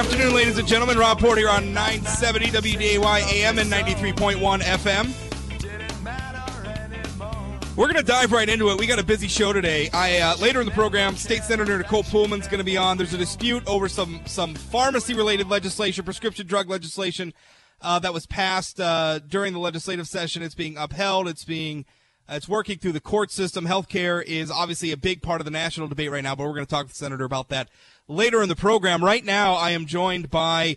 Afternoon, ladies and gentlemen. Rob Porter here on 970 WDAY AM and 93.1 FM. We're going to dive right into it. We got a busy show today. I uh, later in the program, State Senator Nicole Poolman's going to be on. There's a dispute over some some pharmacy related legislation, prescription drug legislation uh, that was passed uh, during the legislative session. It's being upheld. It's being it's working through the court system. Healthcare is obviously a big part of the national debate right now, but we're going to talk to the senator about that later in the program. Right now, I am joined by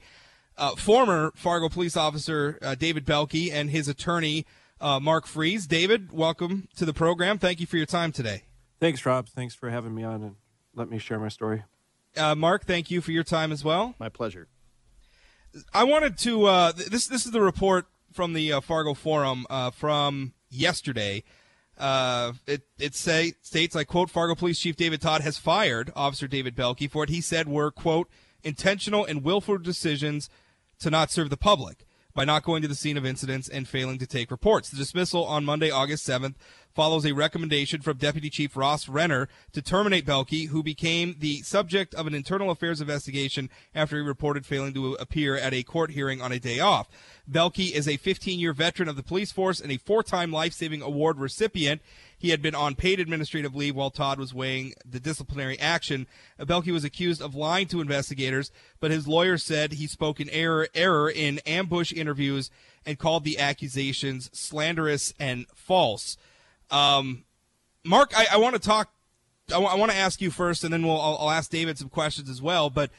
uh, former Fargo police officer uh, David Boelke and his attorney uh, Mark Friese. David, welcome to the program. Thank you for your time today. Thanks, Rob. Thanks for having me on and let me share my story. Uh, Mark, thank you for your time as well. My pleasure. I wanted to. Uh, this this is the report from the uh, Fargo Forum uh, from yesterday. Uh, it it say states I quote Fargo Police Chief David Todd has fired Officer David Boelke for what he said were quote intentional and willful decisions to not serve the public by not going to the scene of incidents and failing to take reports. The dismissal on Monday, August 7th, follows a recommendation from Deputy Chief Ross Renner to terminate Boelke, who became the subject of an internal affairs investigation after he reported failing to appear at a court hearing on a day off. Boelke is a 15 year veteran of the police force and a four time life saving award recipient. He had been on paid administrative leave while Todd was weighing the disciplinary action. Boelke was accused of lying to investigators, but his lawyer said he spoke in error, error in ambush interviews and called the accusations slanderous and false. Um, Mark, I, I want to talk. I, w- I want to ask you first, and then we'll I'll, I'll ask David some questions as well. But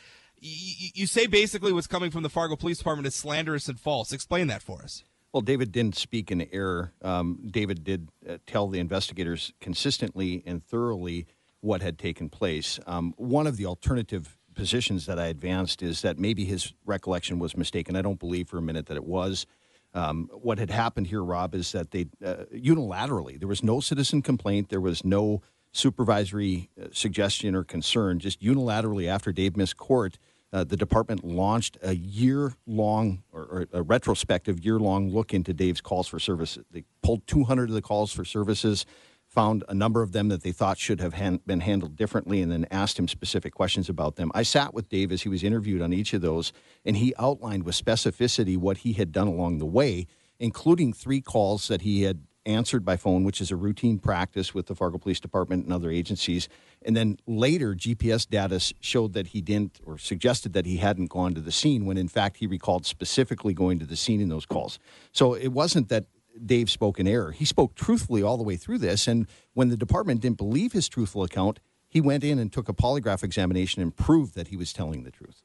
y- you say basically what's coming from the Fargo Police Department is slanderous and false. Explain that for us. Well, David didn't speak in error. Um, David did uh, tell the investigators consistently and thoroughly what had taken place. Um, one of the alternative positions that I advanced is that maybe his recollection was mistaken. I don't believe for a minute that it was. Um, what had happened here, Rob, is that they uh, unilaterally, there was no citizen complaint, there was no supervisory uh, suggestion or concern, just unilaterally after Dave missed court. Uh, the department launched a year long or, or, a retrospective year long look into Dave's calls for service. They pulled 200 of the calls for services, found a number of them that they thought should have han- been handled differently, and then asked him specific questions about them. I sat with Dave as he was interviewed on each of those, and he outlined with specificity what he had done along the way, including three calls that he had answered by phone, which is a routine practice with the Fargo Police Department and other agencies. And then later, GPS data showed that he didn't or suggested that he hadn't gone to the scene when in fact he recalled specifically going to the scene in those calls. So it wasn't that Dave spoke in error. He spoke truthfully all the way through this. And when the department didn't believe his truthful account, he went in and took a polygraph examination and proved that he was telling the truth.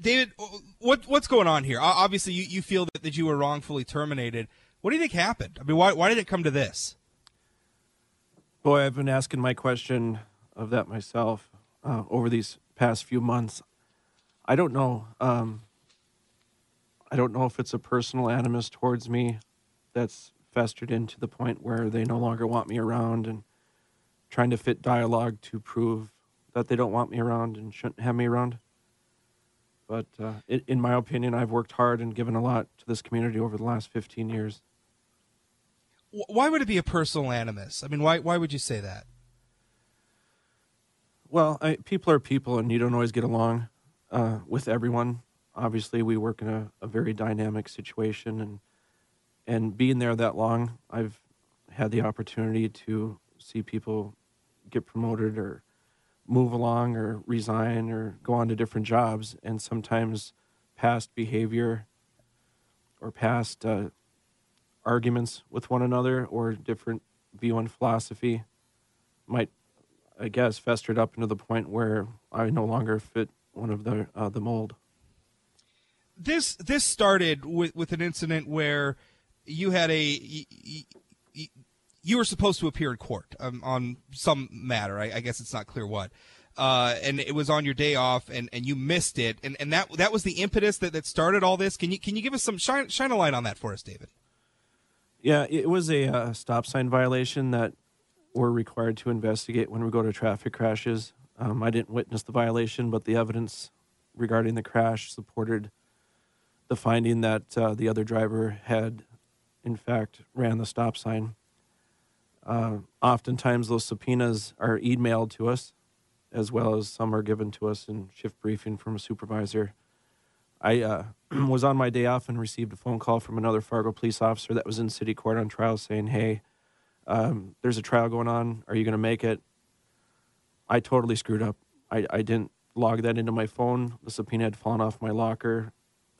David, what what's going on here? Obviously, you, you feel that, that you were wrongfully terminated. What do you think happened? I mean, why, why did it come to this? Boy, I've been asking my question of that myself uh, over these past few months. I don't know. Um, I don't know if it's a personal animus towards me that's festered into the point where they no longer want me around and trying to fit dialogue to prove that they don't want me around and shouldn't have me around. But uh, it, in my opinion, I've worked hard and given a lot to this community over the last 15 years why would it be a personal animus? I mean, why why would you say that? Well, I, people are people, and you don't always get along uh, with everyone. Obviously, we work in a, a, very dynamic situation, and and being there that long, I've had the opportunity to see people get promoted or move along or resign or go on to different jobs, and sometimes past behavior or past uh, arguments with one another or different view on philosophy might, I guess, festered up into the point where I no longer fit one of the uh, the mold. This this started with with an incident where you had a you, you were supposed to appear in court um, on some matter. I, I, guess it's not clear what. Uh, and it was on your day off, and, and you missed it, and, and that that was the impetus that, that started all this. Can you can you give us some shine shine a light on that for us, David? Yeah, it was a uh, stop sign violation that we're required to investigate when we go to traffic crashes. Um, I didn't witness the violation, but the evidence regarding the crash supported the finding that uh, the other driver had, in fact, ran the stop sign. Uh, oftentimes, those subpoenas are emailed to us, as well as some are given to us in shift briefing from a supervisor. I uh, was on my day off and received a phone call from another Fargo police officer that was in city court on trial saying, Hey, um, there's a trial going on. Are you going to make it? I totally screwed up. I, I didn't log that into my phone. The subpoena had fallen off my locker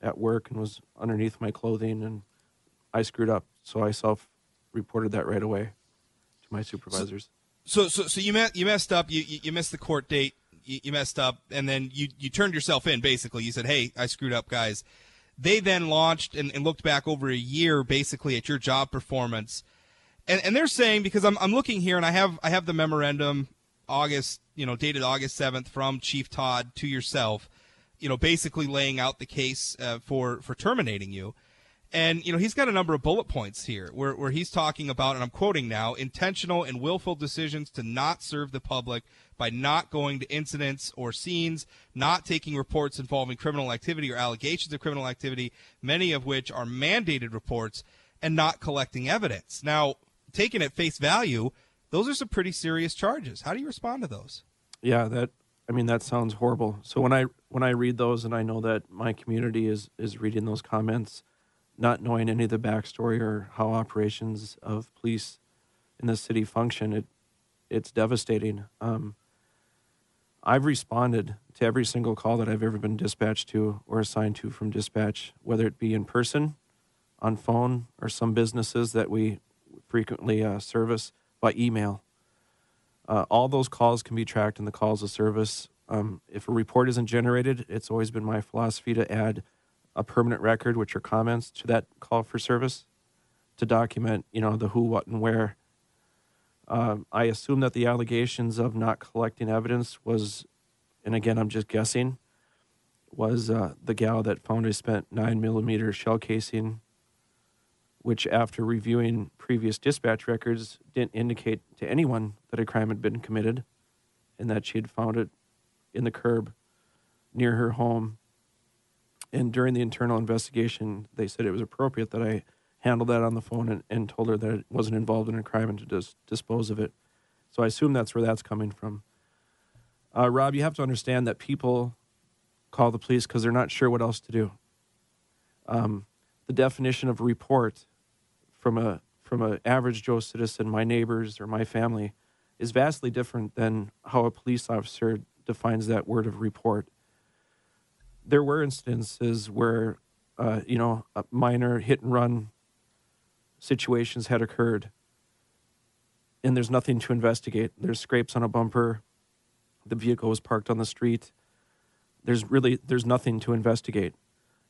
at work and was underneath my clothing, and I screwed up. So I self reported that right away to my supervisors. So, so, so you met, you messed up. You, you, you missed the court date. You, you messed up, and then you, you turned yourself in. Basically, you said, "Hey, I screwed up, guys." They then launched and, and looked back over a year, basically, at your job performance, and, and they're saying because I'm, I'm looking here and I have I have the memorandum August, you know, dated August 7th from Chief Todd to yourself, you know, basically laying out the case uh, for for terminating you. And, you know, he's got a number of bullet points here where, where he's talking about, and I'm quoting now, intentional and willful decisions to not serve the public by not going to incidents or scenes, not taking reports involving criminal activity or allegations of criminal activity, many of which are mandated reports, and not collecting evidence. Now, taken at face value, those are some pretty serious charges. How do you respond to those? Yeah, that I mean that sounds horrible. So when I when I read those and I know that my community is is reading those comments, not knowing any of the backstory or how operations of police in the city function, it it's devastating. Um, I've responded to every single call that I've ever been dispatched to or assigned to from dispatch, whether it be in person, on phone, or some businesses that we frequently uh, service by email. Uh, all those calls can be tracked in the calls of service. Um, if a report isn't generated, it's always been my philosophy to add a permanent record, which are comments to that call for service, to document, you know, the who, what, and where. Um, I assume that the allegations of not collecting evidence was, and again, I'm just guessing, was uh, the gal that found I spent nine millimeter shell casing, which, after reviewing previous dispatch records, didn't indicate to anyone that a crime had been committed, and that she had found it in the curb near her home and during the internal investigation, they said it was appropriate that I handle that on the phone and, and told her that it wasn't involved in a crime and to dis- dispose of it. So I assume that's where that's coming from. Uh, Rob, you have to understand that people call the police because they're not sure what else to do. Um, the definition of report from a from an average Joe citizen, my neighbors or my family, is vastly different than how a police officer defines that word of report there were instances where, uh, you know, minor hit and run situations had occurred, and there's nothing to investigate. There's scrapes on a bumper. The vehicle was parked on the street. There's really there's nothing to investigate.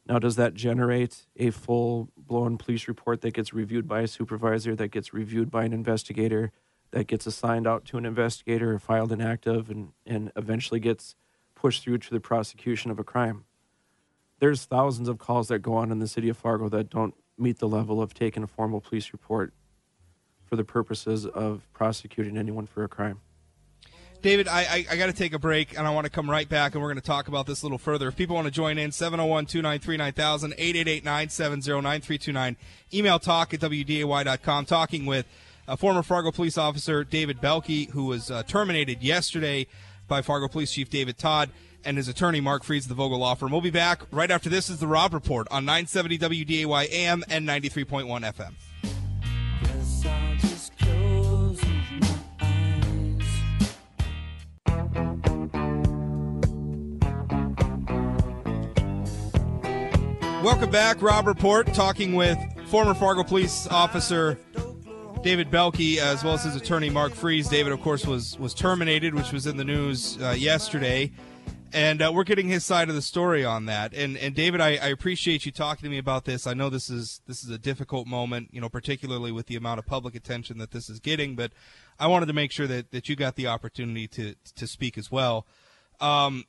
Now, does that generate a full blown police report that gets reviewed by a supervisor, that gets reviewed by an investigator, that gets assigned out to an investigator, filed an active, and, and eventually gets pushed through to the prosecution of a crime. There's thousands of calls that go on in the city of Fargo that don't meet the level of taking a formal police report for the purposes of prosecuting anyone for a crime. David, I, I, I got to take a break and I want to come right back and we're going to talk about this a little further. If people want to join in, 701 293 9000, 888 970 9329. Email talk at WDAY.com. Talking with a former Fargo police officer, David Boelke, who was uh, terminated yesterday by Fargo Police Chief David Todd and his attorney, Mark Friese, the Vogel Law Firm. We'll be back right after this is the Rob Report on 970 WDAY AM and 93.1 FM. Welcome back, Rob Report, talking with former Fargo police officer David Boelke, as well as his attorney Mark Friese. David, of course, was was terminated, which was in the news uh, yesterday, and uh, we're getting his side of the story on that. And and David, I, I, appreciate you talking to me about this. I know this is this is a difficult moment, you know, particularly with the amount of public attention that this is getting. But I wanted to make sure that that you got the opportunity to to speak as well. Um,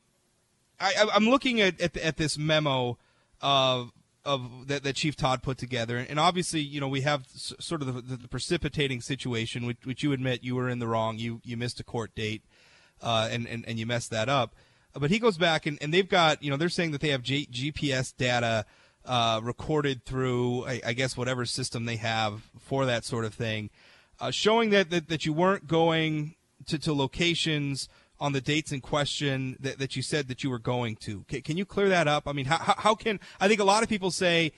I, I'm looking at at, at this memo of of that, that Chief Todd put together, and obviously, you know, we have s- sort of the, the, the, precipitating situation, which, which you admit you were in the wrong. You you missed a court date, uh, and, and and you messed that up. But he goes back, and, and they've got, you know, they're saying that they have G- GPS data uh, recorded through, I, I, guess, whatever system they have for that sort of thing, uh, showing that, that that you weren't going to to locations on the dates in question that, that you said that you were going to. Can, can you clear that up? I mean, how, how can I think a lot of people say,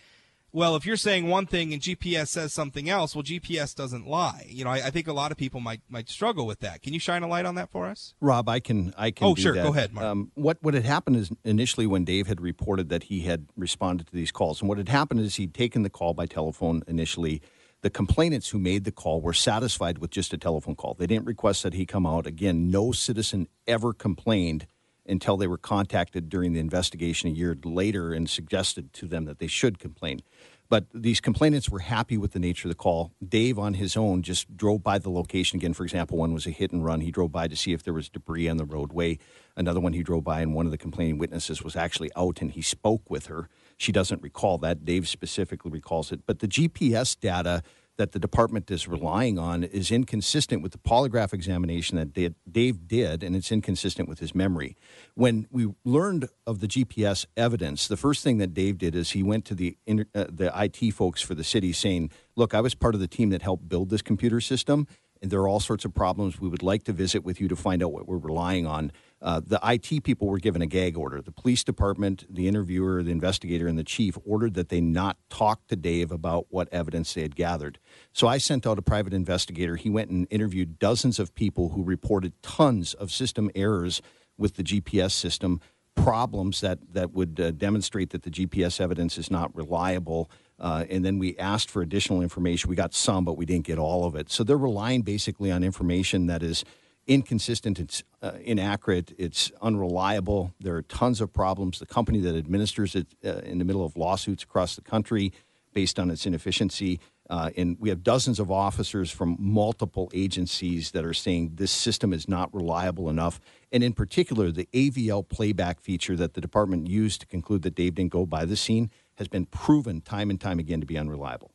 well, if you're saying one thing and GPS says something else, well, GPS doesn't lie. You know, I, I, think a lot of people might might struggle with that. Can you shine a light on that for us, Rob? I can. I can. Oh, sure. That. Go ahead. Um, what what had happened is initially when Dave had reported that he had responded to these calls, and what had happened is he'd taken the call by telephone initially the complainants who made the call were satisfied with just a telephone call. They didn't request that he come out. Again, no citizen ever complained until they were contacted during the investigation a year later and suggested to them that they should complain. But these complainants were happy with the nature of the call. Dave, on his own, just drove by the location again. For example, one was a hit and run. He drove by to see if there was debris on the roadway. Another one he drove by, and one of the complaining witnesses was actually out and he spoke with her. She doesn't recall that. Dave specifically recalls it. But the GPS data that the department is relying on is inconsistent with the polygraph examination that Dave did, and it's inconsistent with his memory. When we learned of the GPS evidence, the first thing that Dave did is he went to the uh, the IT folks for the city, saying, "Look, I was part of the team that helped build this computer system." And there are all sorts of problems. We would like to visit with you to find out what we're relying on. Uh, the IT people were given a gag order. The police department, the interviewer, the investigator, and the chief ordered that they not talk to Dave about what evidence they had gathered. So I sent out a private investigator. He went and interviewed dozens of people who reported tons of system errors with the GPS system, problems that, that would uh, demonstrate that the GPS evidence is not reliable. Uh, and then we asked for additional information. We got some, but we didn't get all of it. So they're relying basically on information that is inconsistent, it's uh, inaccurate, it's unreliable. There are tons of problems. The company that administers it uh, in the middle of lawsuits across the country based on its inefficiency. Uh, and we have dozens of officers from multiple agencies that are saying this system is not reliable enough. And in particular, the AVL playback feature that the department used to conclude that Dave didn't go by the scene has been proven time and time again to be unreliable.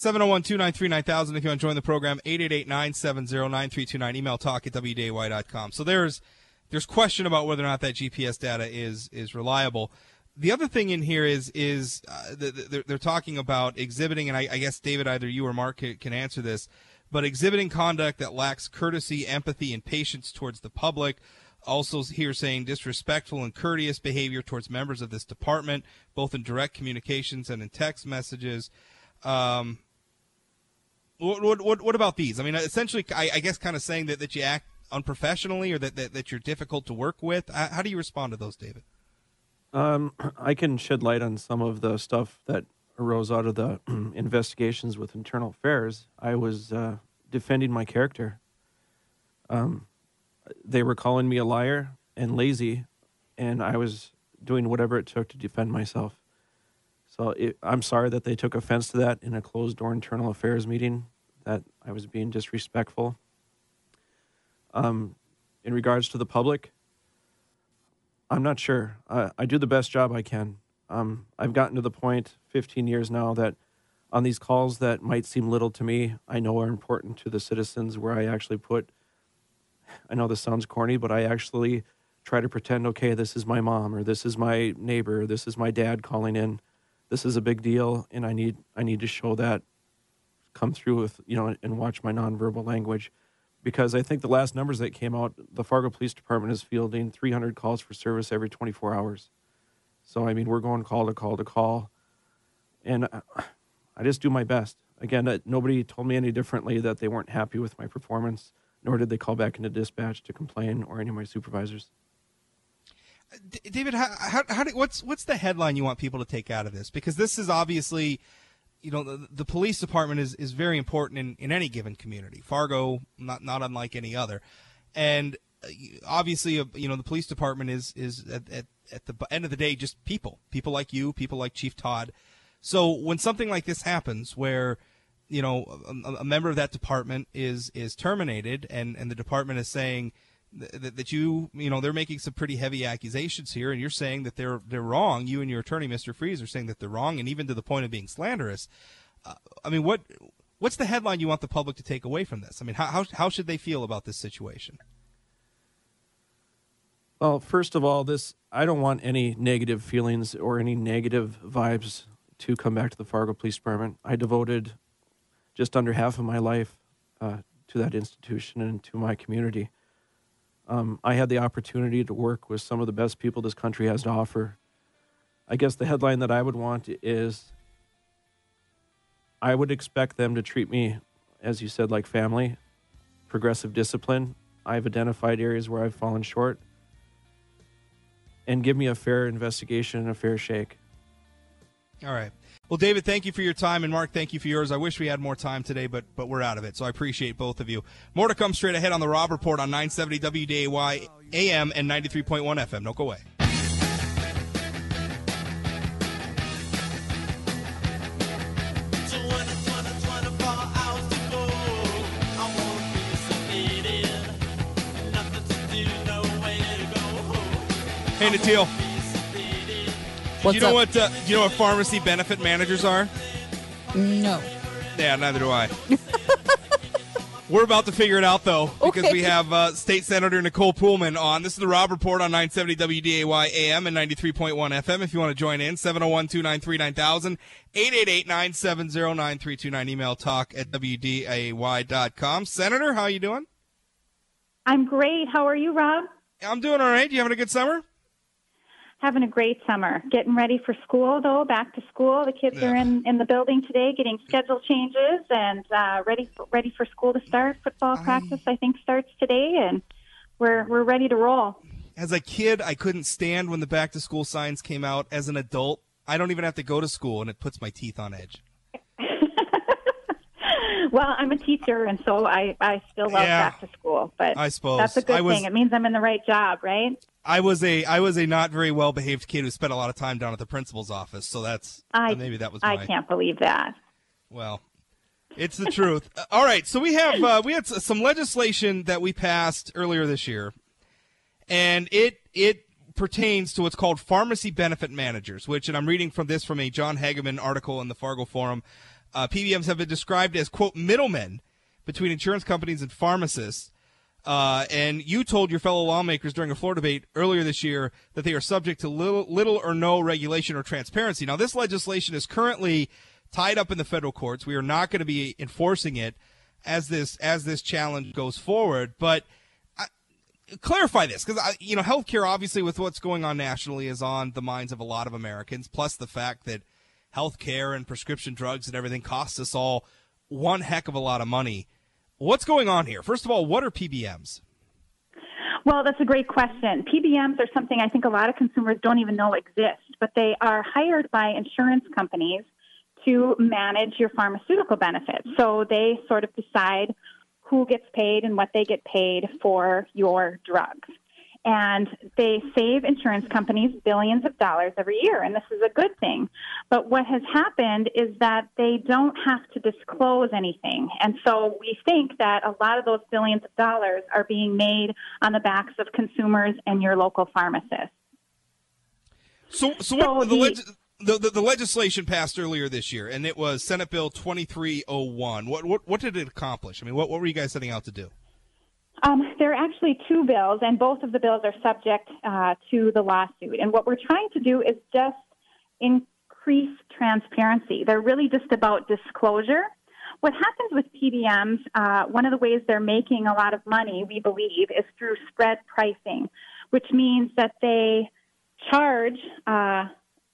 701 293 9000 if you want to join the program. 888 970 9329. Email talk at wday.com. So there's there's question about whether or not that GPS data is is reliable. The other thing in here is is uh, they're, they're, talking about exhibiting, and I, I, guess David, either you or Mark can, answer this, but exhibiting conduct that lacks courtesy, empathy, and patience towards the public. Also, here saying disrespectful and courteous behavior towards members of this department, both in direct communications and in text messages. Um, what, what, what, about these? I mean, essentially, I, I guess kind of saying that, that you act unprofessionally or that, that, that you're difficult to work with. How do you respond to those, David? Um, I can shed light on some of the stuff that arose out of the investigations with internal affairs. I was uh, defending my character. Um, they were calling me a liar and lazy, and I was doing whatever it took to defend myself. So it, I'm sorry that they took offense to that in a closed door internal affairs meeting, that I was being disrespectful. Um, in regards to the public, I'm not sure. I, I do the best job I can. Um, I've gotten to the point, 15 years now, that on these calls that might seem little to me, I know are important to the citizens, where I actually put, I know this sounds corny, but I actually try to pretend, okay, this is my mom, or this is my neighbor, or this is my dad calling in this is a big deal, and I need I need to show that come through with you know and watch my nonverbal language because I think the last numbers that came out, the Fargo Police Department is fielding 300 calls for service every 24 hours. So I mean, we're going call to call to call, and uh, I just do my best. Again, nobody told me any differently that they weren't happy with my performance, nor did they call back into dispatch to complain or any of my supervisors. David, how, how, how do, what's what's the headline you want people to take out of this? Because this is obviously, you know, the, the police department is, is very important in, in any given community. Fargo, not not unlike any other, and uh, obviously, uh, you know, the police department is is at, at, at the end of the day just people, people like you, people like Chief Todd. So when something like this happens, where you know a, a member of that department is is terminated, and and the department is saying that, that you you know they're making some pretty heavy accusations here, and you're saying that they're they're wrong. You and your attorney, Mr. Friese, are saying that they're wrong, and even to the point of being slanderous. Uh, I mean, what what's the headline you want the public to take away from this? I mean, how how, how should they feel about this situation? Well, first of all, this I don't want any negative feelings or any negative vibes to come back to the Fargo Police Department. I devoted just under half of my life uh, to that institution and to my community. Um, I had the opportunity to work with some of the best people this country has to offer. I guess the headline that I would want is I would expect them to treat me, as you said, like family, progressive discipline. I've identified areas where I've fallen short and give me a fair investigation and a fair shake. All right. Well, David, thank you for your time, and Mark, thank you for yours. I wish we had more time today, but but we're out of it. So I appreciate both of you. More to come straight ahead on the Rob Report on 970 WDAY AM and 93.1 FM. Don't go away. Hey, Natil. What's you know up? what? Uh, you know what pharmacy benefit managers are? No. Yeah, neither do I. We're about to figure it out though, because Okay. we have uh, State Senator Nicole Poolman on. This is the Rob Report on 970 WDAY AM and 93.1 FM. If you want to join in, 701 293 9000, 888 970 9329. Email talk at WDAY.com. Senator, how are you doing? I'm great. How are you, Rob? I'm doing all right. You having a good summer? Having a great summer. Getting ready for school, though. Back to school. The kids Yeah. are in, in the building today, getting schedule changes and uh, ready for, ready for school to start. Football practice, I think, starts today, and we're we're ready to roll. As a kid, I couldn't stand when the back to school signs came out. As an adult, I don't even have to go to school, and it puts my teeth on edge. Well, I'm a teacher, and so I I still love Yeah. back to school. But I suppose. that's a good was- thing. It means I'm in the right job, right? I was a I was a not very well behaved kid who spent a lot of time down at the principal's office. So that's I uh, maybe that was my I can't believe that. well. It's the truth. All right, so we have uh, we had some legislation that we passed earlier this year, and it it pertains to what's called pharmacy benefit managers, which, and I'm reading from this from a John Hageman article in the Fargo Forum. Uh, PBMs have been described as quote middlemen between insurance companies and pharmacists. Uh, and you told your fellow lawmakers during a floor debate earlier this year that they are subject to little, little or no regulation or transparency. Now, this legislation is currently tied up in the federal courts. We are not going to be enforcing it as this as this challenge goes forward. But I, clarify this because you know healthcare, obviously, with what's going on nationally, is on the minds of a lot of Americans. Plus the fact that healthcare and prescription drugs and everything costs us all one heck of a lot of money. What's going on here? First of all, what are PBMs? Well, that's a great question. PBMs are something I think a lot of consumers don't even know exist, but they are hired by insurance companies to manage your pharmaceutical benefits. So they sort of decide who gets paid and what they get paid for your drugs. And they save insurance companies billions of dollars every year, and this is a good thing. But what has happened is that they don't have to disclose anything. And so we think that a lot of those billions of dollars are being made on the backs of consumers and your local pharmacists. So, so So what the, the- leg- the, the the legislation passed earlier this year, and it was Senate Bill twenty three oh one. What what what did it accomplish? I mean, what what were you guys setting out to do? Um, there are actually two bills, and both of the bills are subject uh, to the lawsuit. And what we're trying to do is just increase transparency. They're really just about disclosure. What happens with PBMs, uh, one of the ways they're making a lot of money, we believe, is through spread pricing, which means that they charge uh,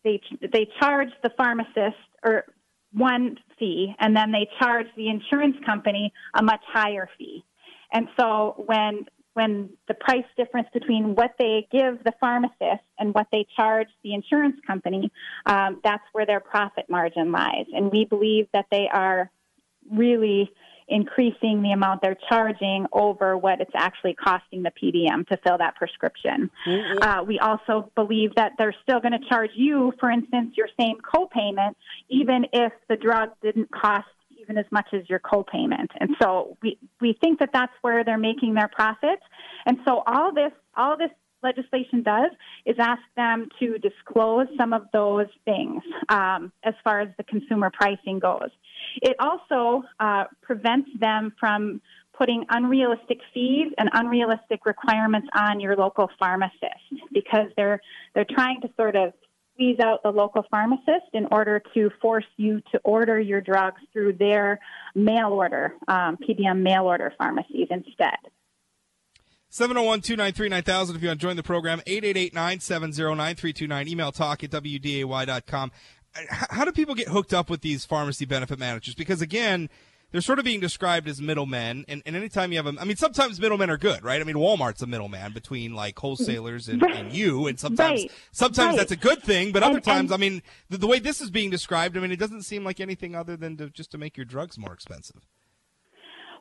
they they charge the pharmacist or one fee, and then they charge the insurance company a much higher fee. And so when when the price difference between what they give the pharmacist and what they charge the insurance company, um, that's where their profit margin lies. And we believe that they are really increasing the amount they're charging over what it's actually costing the PBM to fill that prescription. Uh, we also believe that they're still going to charge you, for instance, your same copayment, even if the drug didn't cost even as much as your copayment. And so we, we think that that's where they're making their profits. And so all this, all this legislation does is ask them to disclose some of those things um, as far as the consumer pricing goes. It also uh, prevents them from putting unrealistic fees and unrealistic requirements on your local pharmacist because they're they're trying to sort of squeeze out the local pharmacist in order to force you to order your drugs through their mail order um, PBM mail order pharmacies instead. 701 293 9000 if you want to join the program. 888 970 9329. Email talk at WDAY.com. How do people get hooked up with these pharmacy benefit managers? Because again, they're sort of being described as middlemen. And, and anytime you have them, I mean, sometimes middlemen are good, right? I mean, Walmart's a middleman between like wholesalers and, Right. and you. And sometimes, Right. sometimes Right. that's a good thing. But other And- times, I mean, the, the way this is being described, I mean, it doesn't seem like anything other than to, just to make your drugs more expensive.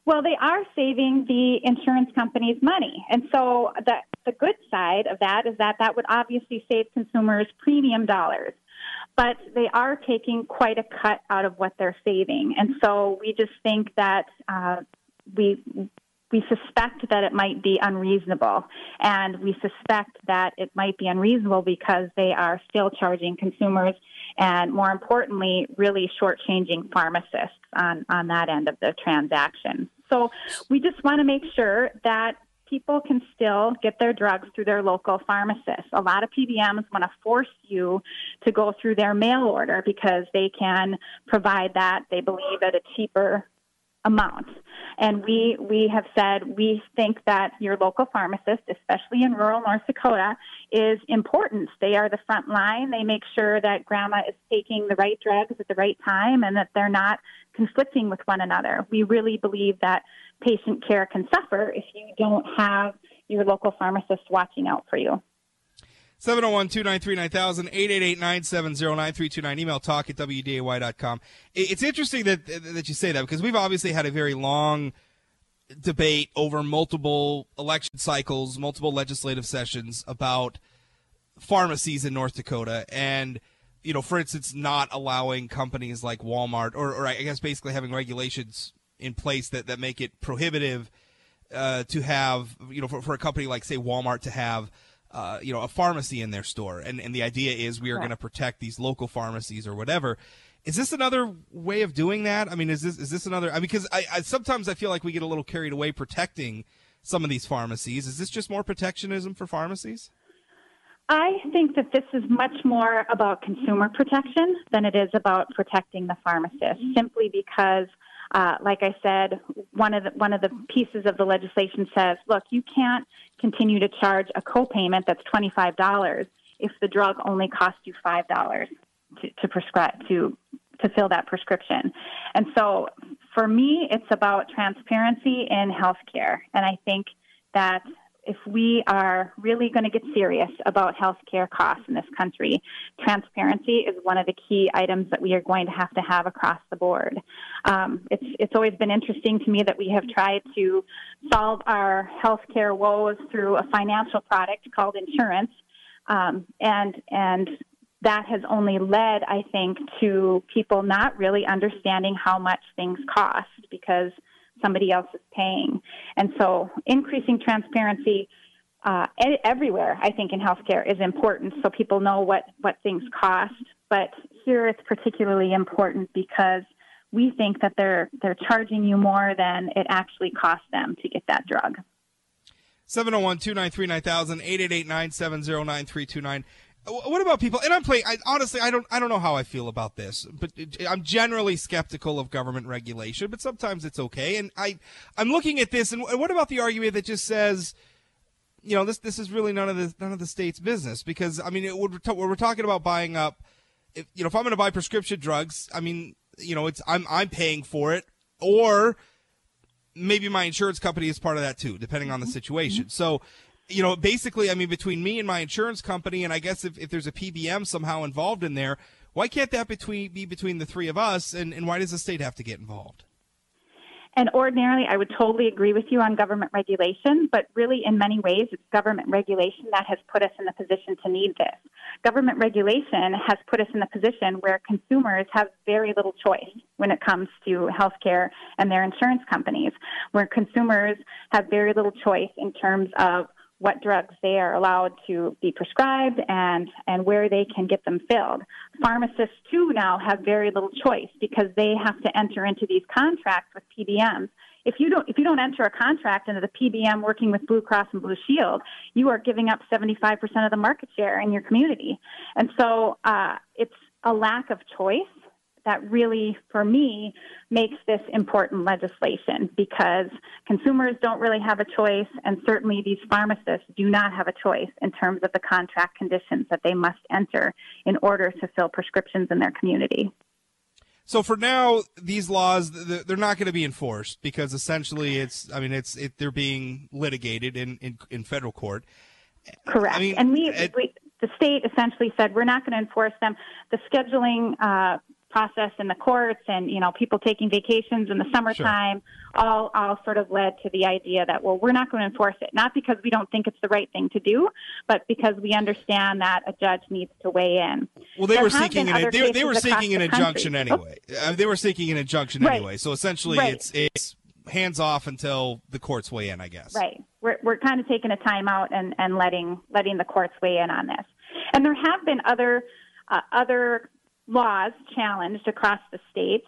Well, they are saving the insurance companies money. And so the, the good side of that is that that would obviously save consumers premium dollars. But they are taking quite a cut out of what they're saving. And so we just think that uh, we we suspect that it might be unreasonable. And we suspect that it might be unreasonable because they are still charging consumers and, more importantly, really shortchanging pharmacists on, on that end of the transaction. So we just want to make sure that people can still get their drugs through their local pharmacist. A lot of PBMs want to force you to go through their mail order because they can provide that, they believe, at a cheaper amount. And we we have said we think that your local pharmacist, especially in rural North Dakota, is important. They are the front line. They make sure that grandma is taking the right drugs at the right time and that they're not conflicting with one another. We really believe that patient care can suffer if you don't have your local pharmacist watching out for you. 701 293 9000, 888 970 9329. Email talk at WDAY.com. It- It's interesting that, that you say that because we've obviously had a very long debate over multiple election cycles, multiple legislative sessions about pharmacies in North Dakota. And, you know, for instance, not allowing companies like Walmart, or, or I guess basically having regulations in place that, that make it prohibitive uh, to have, you know, for, for a company like, say, Walmart to have, uh, you know, a pharmacy in their store. And, and the idea is we are going to protect these local pharmacies or whatever. Is this another way of doing that? I mean, is this is this another? I mean, because I, I sometimes I feel like we get a little carried away protecting some of these pharmacies. Is this just more protectionism for pharmacies? I think that this is much more about consumer protection than it is about protecting the pharmacist, simply because, uh, like I said, one of the one of the pieces of the legislation says, look, you can't continue to charge a copayment that's twenty five dollars if the drug only costs you five dollars to, to prescribe to to fill that prescription. And so, for me, it's about transparency in healthcare, and I think that if we are really going to get serious about healthcare costs in this country, transparency is one of the key items that we are going to have to have across the board. Um, it's it's always been interesting to me that we have tried to solve our healthcare woes through a financial product called insurance, um, and and that has only led, I think, to people not really understanding how much things cost because somebody else is paying. And so increasing transparency uh, everywhere, I think, in healthcare is important so people know what, what things cost. But here it's particularly important because we think that they're, they're charging you more than it actually costs them to get that drug. 701 293 9000, 888 970 9329. What about people? And I'm playing. I, honestly, I don't. I don't know how I feel about this, but uh, I'm generally skeptical of government regulation. But sometimes it's okay. And I, I'm looking at this. And what about the argument that just says, you know, this this is really none of the none of the state's business? Because I mean, it, we're, we're talking about buying up. If, you know, if I'm going to buy prescription drugs, I mean, you know, it's I'm I'm paying for it, or maybe my insurance company is part of that too, depending on the mm-hmm. situation. Mm-hmm. So, you know, basically, I mean, between me and my insurance company, and I guess if, if there's a PBM somehow involved in there, why can't that between be between the three of us? And, and why does the state have to get involved? And ordinarily, I would totally agree with you on government regulation, but really, in many ways, it's government regulation that has put us in the position to need this. Government regulation has put us in the position where consumers have very little choice when it comes to healthcare and their insurance companies, where consumers have very little choice in terms of what drugs they are allowed to be prescribed and, and where they can get them filled. Pharmacists, too, now have very little choice because they have to enter into these contracts with PBMs. If you don't, if you don't enter a contract into the PBM working with Blue Cross and Blue Shield, you are giving up 75% of the market share in your community. And so uh, it's a lack of choice that really, for me, makes this important legislation because consumers don't really have a choice, and certainly these pharmacists do not have a choice in terms of the contract conditions that they must enter in order to fill prescriptions in their community. So for now, these laws they're not going to be enforced because essentially it's I mean it's it, they're being litigated in, in, in federal court. Correct. I mean, and we, it, we the state essentially said we're not going to enforce them. The scheduling uh, process in the courts and you know people taking vacations in the summertime sure. all all sort of led to the idea that well we're not going to enforce it. Not because we don't think it's the right thing to do but because we understand that a judge needs to weigh in. Well they there were seeking an they, they, were seeking an injunction anyway. Uh, they were seeking an injunction right. anyway. So essentially right. it's it's hands off until the courts weigh in i guess. Right. We're we're kind of taking a time out and and letting letting the courts weigh in on this. And there have been other uh, other laws challenged across the states,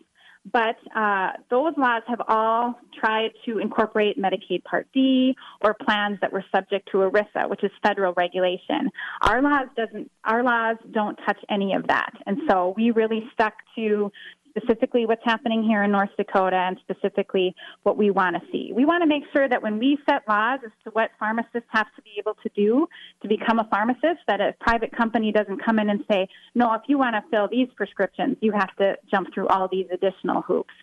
but uh, those laws have all tried to incorporate Medicaid Part D or plans that were subject to ERISA, which is federal regulation. Our laws doesn't. Our laws don't touch any of that, and so we really stuck to specifically what's happening here in North Dakota and specifically what we want to see. We want to make sure that when we set laws as to what pharmacists have to be able to do to become a pharmacist, that a private company doesn't come in and say, no, if you want to fill these prescriptions, you have to jump through all these additional hoops.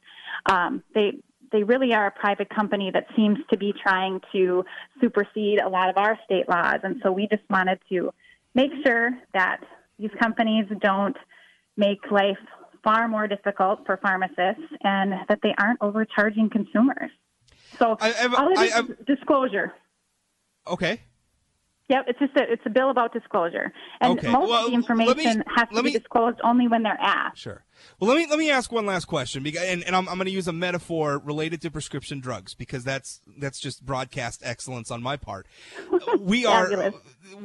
Um, they they really are a private company that seems to be trying to supersede a lot of our state laws, and so we just wanted to make sure that these companies don't make life far more difficult for pharmacists and that they aren't overcharging consumers. So I, I've, all it is, I, is disclosure. Okay. Yep, it's just a it's a bill about disclosure, and okay. most well, of the information me, has to be me, disclosed only when they're asked. Sure. Well, let me let me ask one last question, because, and, and I'm, I'm going to use a metaphor related to prescription drugs because that's that's just broadcast excellence on my part. We are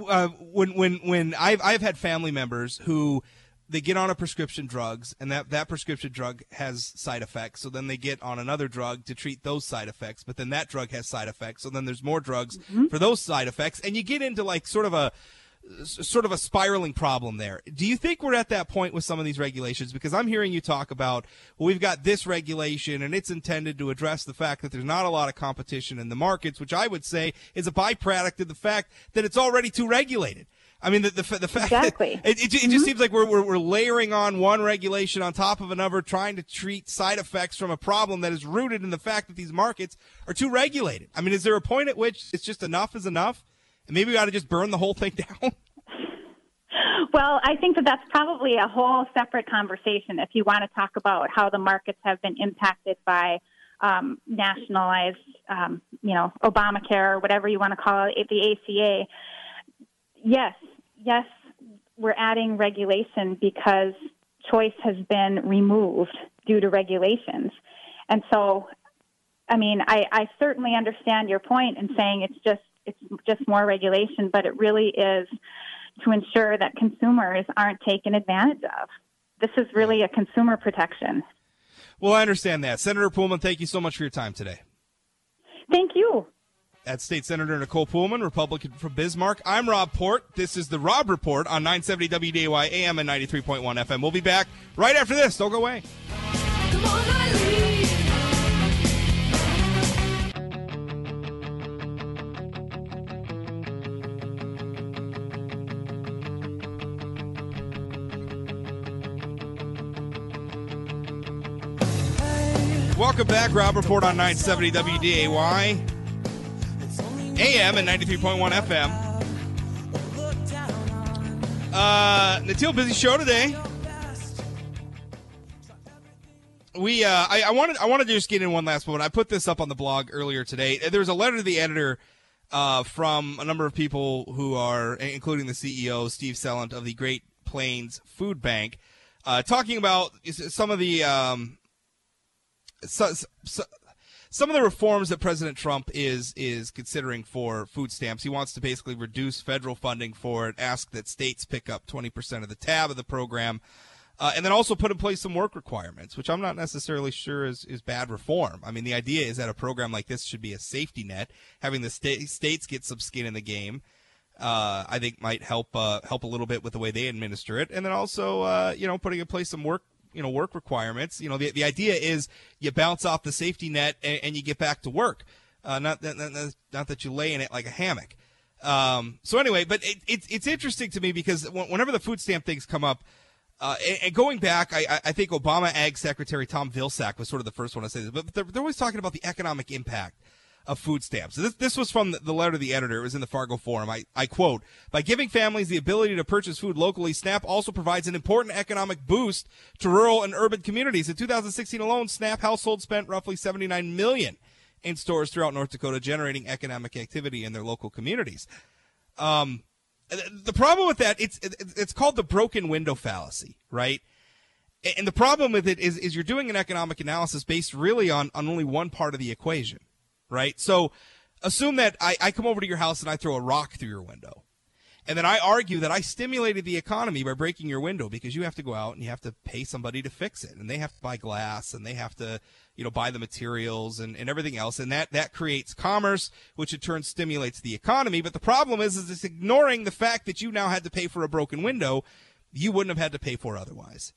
uh, when when when I've I've had family members who they get on a prescription drugs and that, that prescription drug has side effects so then they get on another drug to treat those side effects but then that drug has side effects so then there's more drugs mm-hmm. for those side effects and you get into like sort of a sort of a spiraling problem there. Do you think we're at that point with some of these regulations? Because I'm hearing you talk about, well, we've got this regulation and it's intended to address the fact that there's not a lot of competition in the markets, which I would say is a byproduct of the fact that it's already too regulated. I mean, the the, the fact exactly. that it, it, it mm-hmm. just seems like we're, we're, we're layering on one regulation on top of another, trying to treat side effects from a problem that is rooted in the fact that these markets are too regulated. I mean, is there a point at which it's just enough is enough, and maybe we ought to just burn the whole thing down? Well, I think that that's probably a whole separate conversation if you want to talk about how the markets have been impacted by um, nationalized, um, you know, Obamacare or whatever you want to call it, the ACA. Yes, yes, we're adding regulation because choice has been removed due to regulations. And so, I mean, I, I certainly understand your point in saying it's just it's just more regulation, but it really is to ensure that consumers aren't taken advantage of. This is really a consumer protection. Well, I understand that. Senator Poolman, thank you so much for your time today. Thank you at State Senator Nicole Poolman, Republican from Bismarck. I'm Rob Port. This is the Rob Report on 970 WDAY AM and 93.1 FM. We'll be back right after this. Don't go away. Welcome back, Rob Report on 970 WDAY. AM and 93.1 FM. Uh, Natil, busy show today. We, uh, I, I wanted, I wanted to just get in one last moment. I put this up on the blog earlier today. There was a letter to the editor uh, from a number of people who are, including the CEO Steve Sellent of the Great Plains Food Bank, uh, talking about some of the um, so, so, some of the reforms that President Trump is is considering for food stamps. He wants to basically reduce federal funding for it, ask that states pick up 20% of the tab of the program. Uh, and then also put in place some work requirements, which I'm not necessarily sure is, is bad reform. I mean, the idea is that a program like this should be a safety net. Having the sta- states get some skin in the game, uh, I think might help uh, help a little bit with the way they administer it, and then also uh, you know putting in place some work you know work requirements. You know the the idea is you bounce off the safety net and, and you get back to work. Uh, not that not, that you lay in it like a hammock. Um, so anyway, but it, it, it's interesting to me because whenever the food stamp things come up, uh, and, and, going back, I, I, think Obama Ag Secretary Tom Vilsack was sort of the first one to say this, but they're, they're always talking about the economic impact of food stamps. This, this was from the letter of the editor. It was in the Fargo Forum. I, I quote, by giving families the ability to purchase food locally, SNAP also provides an important economic boost to rural and urban communities. In 2016 alone, SNAP households spent roughly 79 million in stores throughout North Dakota, generating economic activity in their local communities. Um, the problem with that, it's, it's called the broken window fallacy, right? And the problem with it is, is you're doing an economic analysis based really on, on only one part of the equation right? So assume that I, I come over to your house and I throw a rock through your window. And then I argue that I stimulated the economy by breaking your window because you have to go out and you have to pay somebody to fix it. And they have to buy glass and they have to, you know, buy the materials and, and everything else. And that, that creates commerce, which in turn stimulates the economy. But the problem is, is it's ignoring the fact that you now had to pay for a broken window you wouldn't have had to pay for otherwise.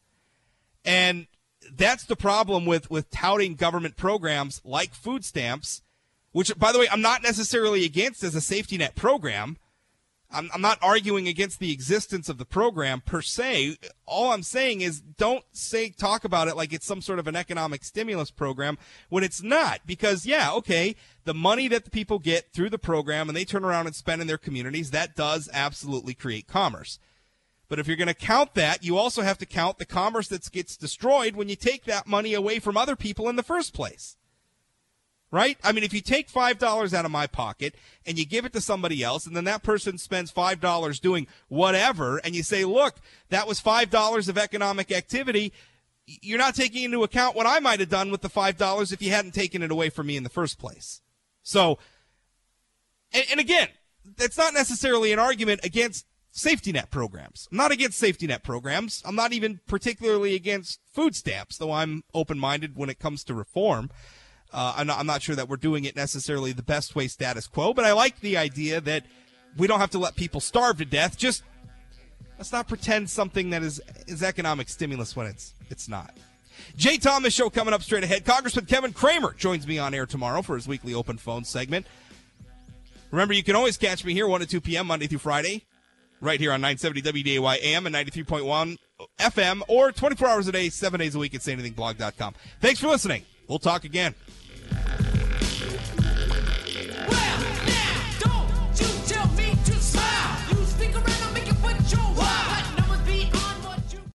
And that's the problem with, with touting government programs like food stamps which, by the way, I'm not necessarily against as a safety net program. I'm, I'm, not arguing against the existence of the program per se. All I'm saying is don't say, talk about it like it's some sort of an economic stimulus program when it's not. Because, yeah, okay, the money that the people get through the program and they turn around and spend in their communities, that does absolutely create commerce. But if you're going to count that, you also have to count the commerce that gets destroyed when you take that money away from other people in the first place right? I mean, if you take $5 out of my pocket and you give it to somebody else, and then that person spends $5 doing whatever, and you say, look, that was $5 of economic activity, you're not taking into account what I might have done with the $5 if you hadn't taken it away from me in the first place. So, and, and again, that's not necessarily an argument against safety net programs. I'm not against safety net programs. I'm not even particularly against food stamps, though I'm open minded when it comes to reform. Uh, I'm, not, I'm not sure that we're doing it necessarily the best way status quo, but I like the idea that we don't have to let people starve to death. Just let's not pretend something that is is economic stimulus when it's it's not. Jay Thomas show coming up straight ahead. Congressman Kevin Cramer joins me on air tomorrow for his weekly open phone segment. Remember, you can always catch me here 1 to 2 p.m. Monday through Friday, right here on 970 WDAY AM and 93.1 FM, or 24 hours a day, seven days a week at sayanythingblog.com. Thanks for listening. We'll talk again.